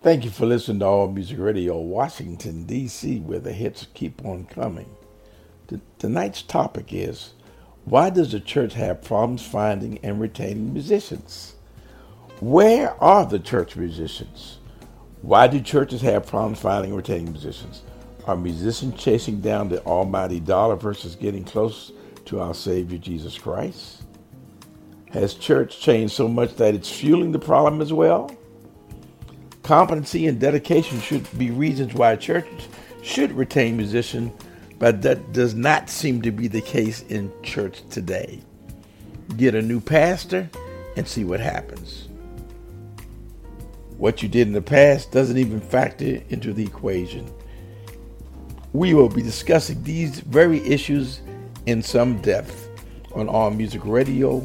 Thank you for listening to All Music Radio, Washington, D.C., where the hits keep on coming. T- tonight's topic is Why does the church have problems finding and retaining musicians? Where are the church musicians? Why do churches have problems finding and retaining musicians? Are musicians chasing down the almighty dollar versus getting close to our Savior Jesus Christ? Has church changed so much that it's fueling the problem as well? Competency and dedication should be reasons why churches should retain musicians, but that does not seem to be the case in church today. Get a new pastor and see what happens. What you did in the past doesn't even factor into the equation. We will be discussing these very issues in some depth on All Music Radio,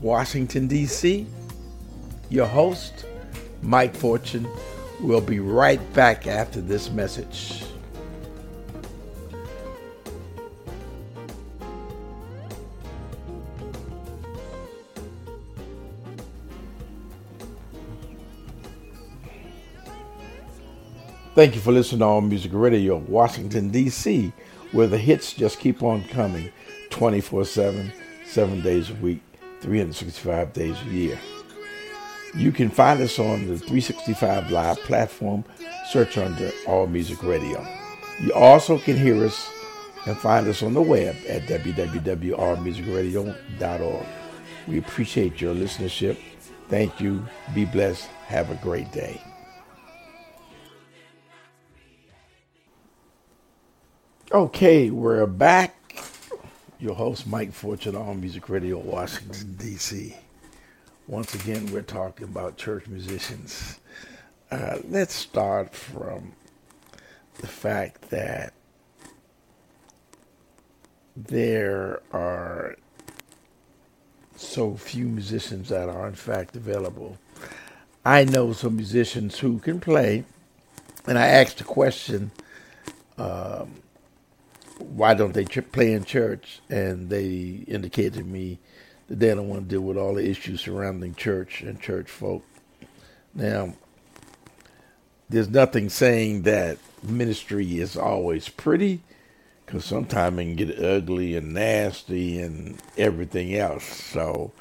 Washington, D.C. Your host, Mike Fortune, will be right back after this message. Thank you for listening to All Music Radio, Washington, D.C., where the hits just keep on coming 24 7, 7 days a week, 365 days a year. You can find us on the 365 Live platform. Search under All Music Radio. You also can hear us and find us on the web at www.allmusicradio.org. We appreciate your listenership. Thank you. Be blessed. Have a great day. Okay, we're back. Your host, Mike Fortune, on All Music Radio, Washington, D.C. Once again, we're talking about church musicians. Uh, let's start from the fact that there are so few musicians that are, in fact, available. I know some musicians who can play, and I asked the question. Um, why don't they play in church? And they indicated to me they don't want to deal with all the issues surrounding church and church folk. Now, there's nothing saying that ministry is always pretty, because sometimes it can get ugly and nasty and everything else. So,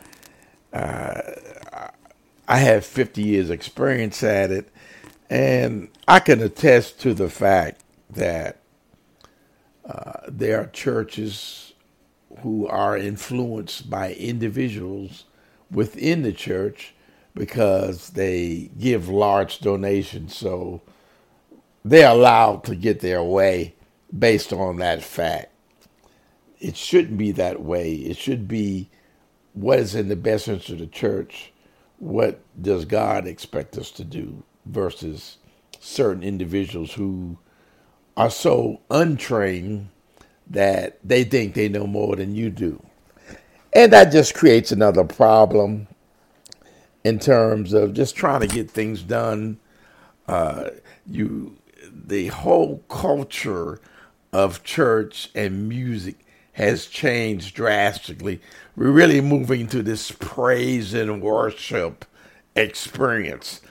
uh, I have 50 years experience at it, and I can attest to the fact that uh, there are churches who are influenced by individuals within the church because they give large donations. So they're allowed to get their way based on that fact. It shouldn't be that way. It should be what is in the best interest of the church. What does God expect us to do versus certain individuals who are so untrained that they think they know more than you do. And that just creates another problem in terms of just trying to get things done. Uh, you, the whole culture of church and music has changed drastically. We're really moving to this praise and worship experience.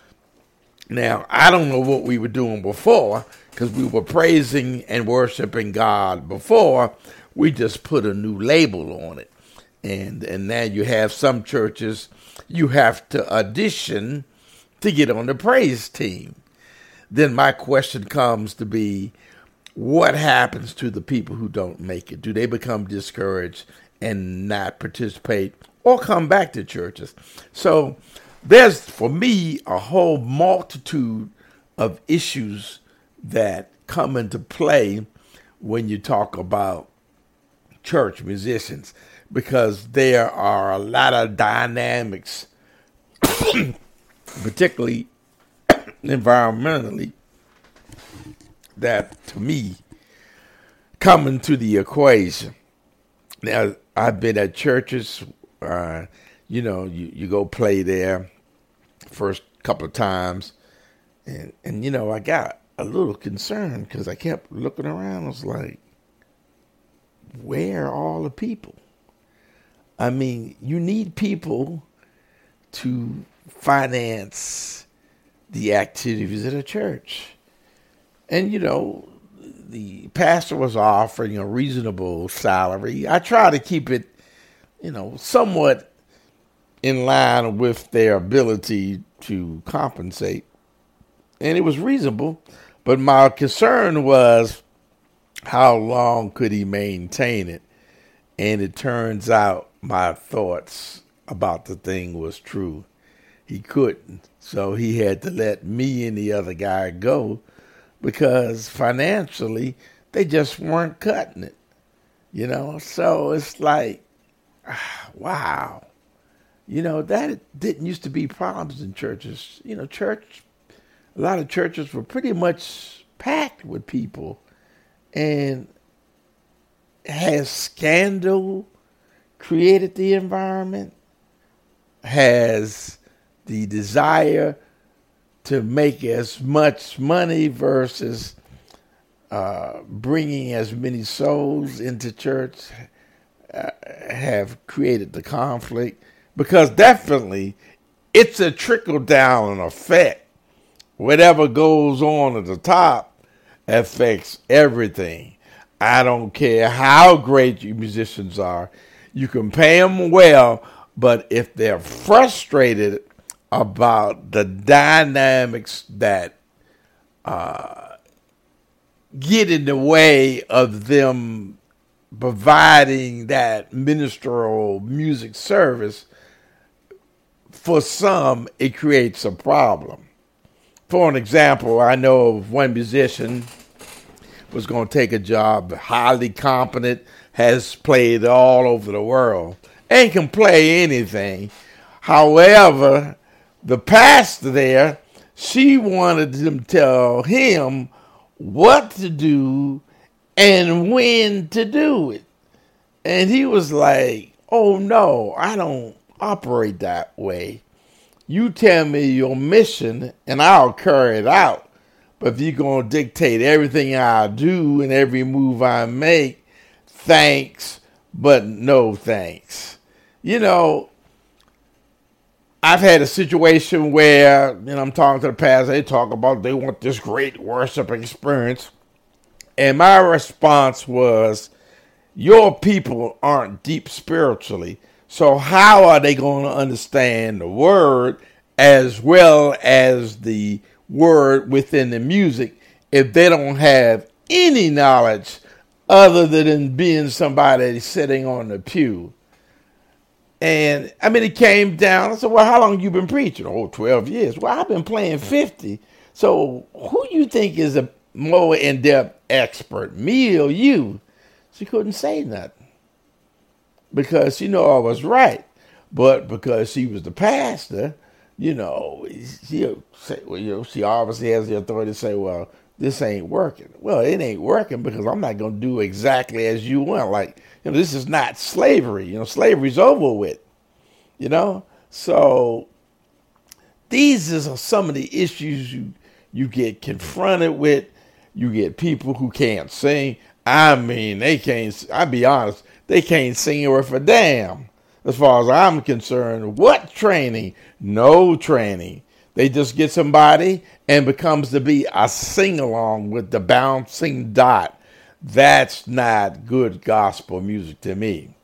Now, I don't know what we were doing before because we were praising and worshiping God before. We just put a new label on it. And and now you have some churches you have to audition to get on the praise team. Then my question comes to be what happens to the people who don't make it? Do they become discouraged and not participate or come back to churches? So there's for me a whole multitude of issues that come into play when you talk about church musicians because there are a lot of dynamics, particularly environmentally that to me come into the equation. Now I've been at churches, uh, you know, you, you go play there first couple of times, and and you know I got a little concerned because I kept looking around. I was like, where are all the people? I mean, you need people to finance the activities of a church. And, you know, the pastor was offering a reasonable salary. I try to keep it, you know, somewhat in line with their ability to compensate. And it was reasonable. But my concern was how long could he maintain it? And it turns out my thoughts about the thing was true. He couldn't. So he had to let me and the other guy go because financially they just weren't cutting it. You know, so it's like, wow. You know, that didn't used to be problems in churches. You know, church, a lot of churches were pretty much packed with people and has scandal created the environment, has the desire to make as much money versus uh, bringing as many souls into church uh, have created the conflict because definitely it's a trickle down effect. Whatever goes on at the top affects everything. I don't care how great you musicians are. You can pay them well, but if they're frustrated about the dynamics that uh, get in the way of them providing that ministerial music service, for some, it creates a problem. For an example, I know of one musician was going to take a job, highly competent, has played all over the world, and can play anything. However, the pastor there, she wanted to tell him what to do and when to do it. And he was like, Oh no, I don't operate that way. You tell me your mission and I'll carry it out. But if you're going to dictate everything I do and every move I make, thanks, but no thanks. You know, I've had a situation where, you know, I'm talking to the pastor, they talk about they want this great worship experience. And my response was, Your people aren't deep spiritually. So, how are they going to understand the word as well as the word within the music if they don't have any knowledge other than being somebody sitting on the pew. And I mean, it came down. I said, Well, how long you been preaching? Oh, 12 years. Well, I've been playing 50. So who you think is a more in depth expert, me or you? She couldn't say nothing because she know I was right. But because she was the pastor, you know, she say, well, you know, she obviously has the authority to say, well, this ain't working. Well, it ain't working because I'm not going to do exactly as you want. Like, you know, this is not slavery. You know, slavery's over with. You know, so these are some of the issues you you get confronted with. You get people who can't sing. I mean, they can't. I'll be honest, they can't sing worth a damn. As far as I'm concerned, what training? No training. They just get somebody and becomes to be a sing along with the bouncing dot. That's not good gospel music to me.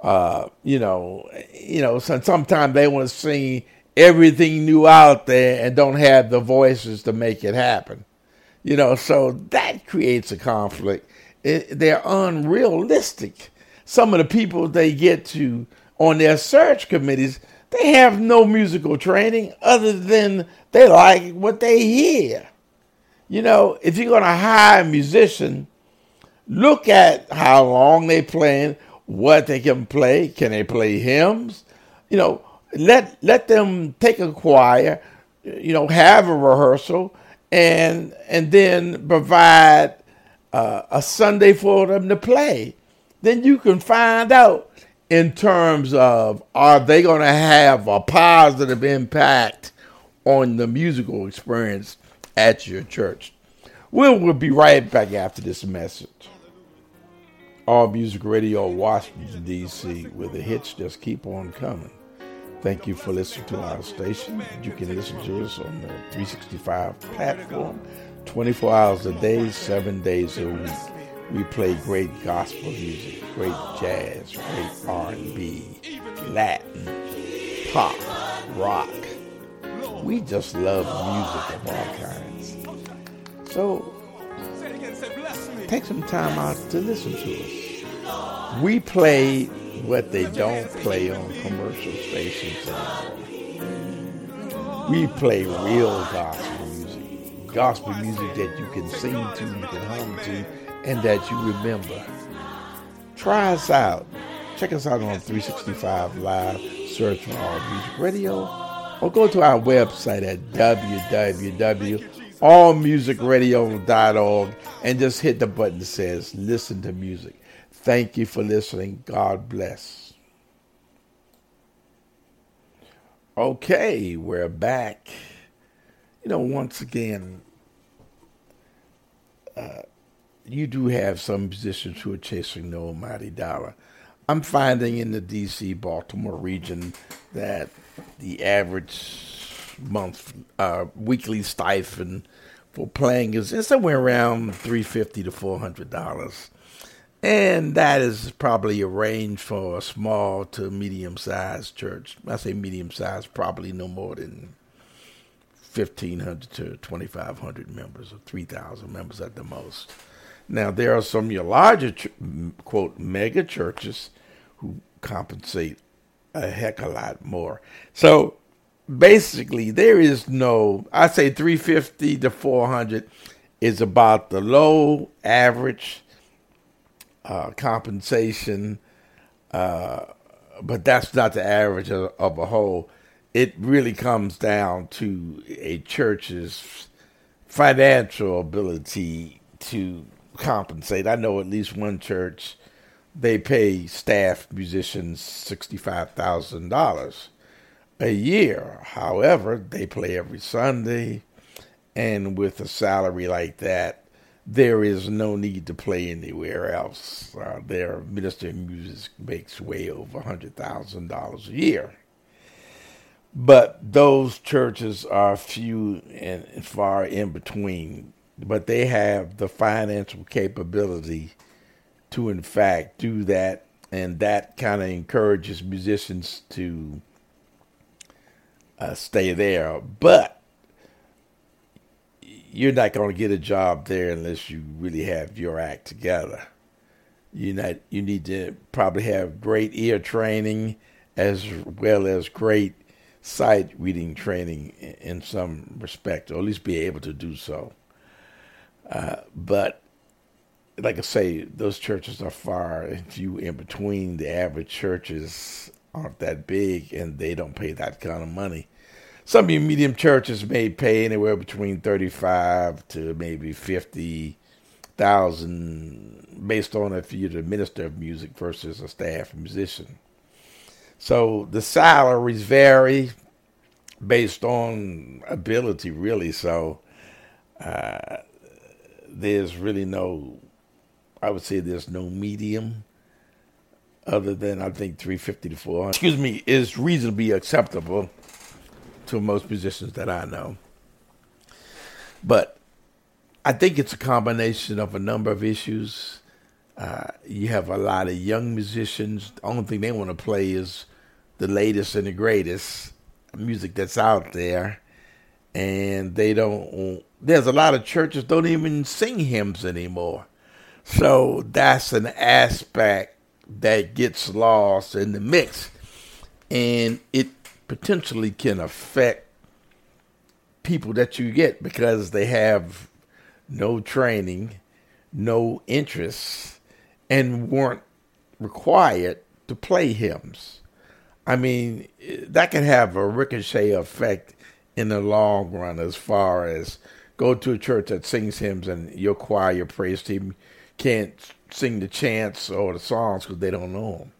Uh, you know, you know, sometimes they want to sing everything new out there and don't have the voices to make it happen. You know, so that creates a conflict. It, they're unrealistic. Some of the people they get to on their search committees they have no musical training other than they like what they hear. You know, if you're going to hire a musician, look at how long they playing, what they can play. Can they play hymns? You know, let let them take a choir, you know, have a rehearsal and and then provide uh, a Sunday for them to play, then you can find out in terms of are they going to have a positive impact on the musical experience at your church. We'll, be right back after this message. All Music Radio, Washington, D.C., where the hits just keep on coming. Thank you for listening to our station. You can listen to us on the 365 platform 24 hours a day, seven days a week. We play great gospel music, great jazz, great R&B, Latin, pop, rock. We just love music of all kinds. So take some time out to listen to us. We play what they don't play on commercial stations anymore. We play real gospel music, gospel music that you can sing to, you can hum to, and that you remember. Try us out. Check us out on 365 Live. Search for All Music Radio, or go to our website at www.allmusicradio.org and just hit the button that says "Listen to Music." Thank you for listening. God bless. Okay, we're back. You know, once again, uh, you do have some musicians who are chasing the almighty dollar. I'm finding in the D.C. Baltimore region that the average month uh, weekly stipend for playing is somewhere around three fifty to four hundred dollars, and that is probably a range for a small to medium sized church. I say medium sized, probably no more than fifteen hundred to twenty five hundred members, or three thousand members at the most. Now, there are some your larger, quote, mega churches who compensate a heck of a lot more. So basically, there is no, I say 350 to 400 is about the low average uh, compensation, uh, but that's not the average of, of a whole. It really comes down to a church's financial ability to compensate. I know at least one church they pay staff musicians sixty-five thousand dollars a year. However, they play every Sunday, and with a salary like that, there is no need to play anywhere else. Uh, their minister of music makes way over hundred thousand dollars a year. But those churches are few and far in between but they have the financial capability to, in fact, do that, and that kind of encourages musicians to uh, stay there. But you're not going to get a job there unless you really have your act together. You not you need to probably have great ear training as well as great sight reading training in some respect, or at least be able to do so. But like I say, those churches are far and few in between. The average churches aren't that big, and they don't pay that kind of money. Some of your medium churches may pay anywhere between thirty-five to maybe fifty thousand, based on if you're the minister of music versus a staff musician. So the salaries vary based on ability, really. So. Uh, there's really no, I would say there's no medium other than I think 350 to 400. Excuse me, is reasonably acceptable to most musicians that I know. But I think it's a combination of a number of issues. Uh, you have a lot of young musicians. The only thing they want to play is the latest and the greatest music that's out there, and they don't there's a lot of churches don't even sing hymns anymore. So that's an aspect that gets lost in the mix. And it potentially can affect people that you get because they have no training, no interest, and weren't required to play hymns. I mean, that can have a ricochet effect in the long run as far as go to a church that sings hymns and your choir, your praise team can't sing the chants or the songs because they don't know them.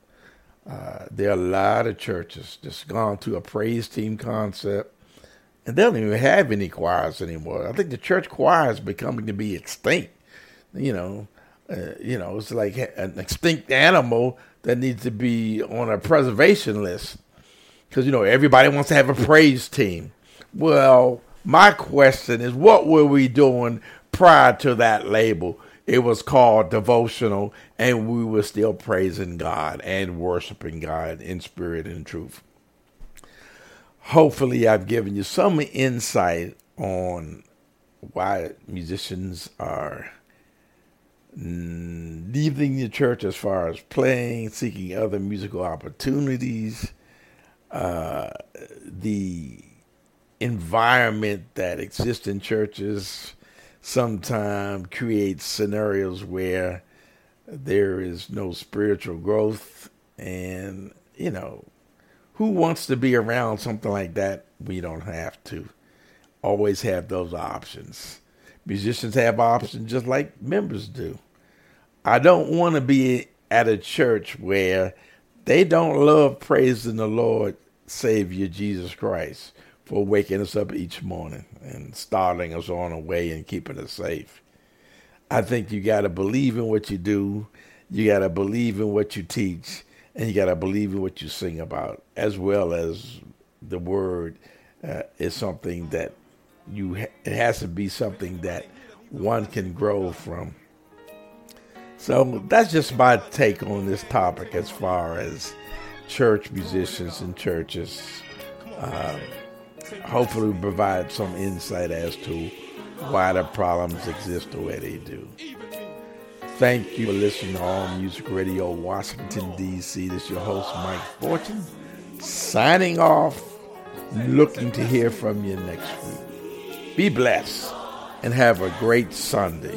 Uh, there are a lot of churches just gone to a praise team concept, and they don't even have any choirs anymore. I think the church choir is becoming to be extinct. You know, uh, you know, it's like an extinct animal that needs to be on a preservation list because you know everybody wants to have a praise team. Well, my question is, what were we doing prior to that label? It was called devotional, and we were still praising God and worshiping God in spirit and truth. Hopefully, I've given you some insight on why musicians are leaving the church as far as playing, seeking other musical opportunities, uh, the environment that exists in churches sometimes creates scenarios where there is no spiritual growth and you know who wants to be around something like that? We don't have to always have those options. Musicians have options just like members do. I don't want to be at a church where they don't love praising the lord savior jesus christ for waking us up each morning and starting us on our way and keeping us safe. I think you got to believe in what you do, you got to believe in what you teach, and you got to believe in what you sing about, as well as the word uh, is something that you ha- it has to be something that one can grow from. So that's just my take on this topic as far as church musicians and churches. Um, hopefully provide some insight as to why the problems exist the way they do. Thank you for listening to All Music Radio, Washington, D.C. This is your host, Mike Fortune, signing off, looking to hear from you next week. Be blessed and have a great Sunday.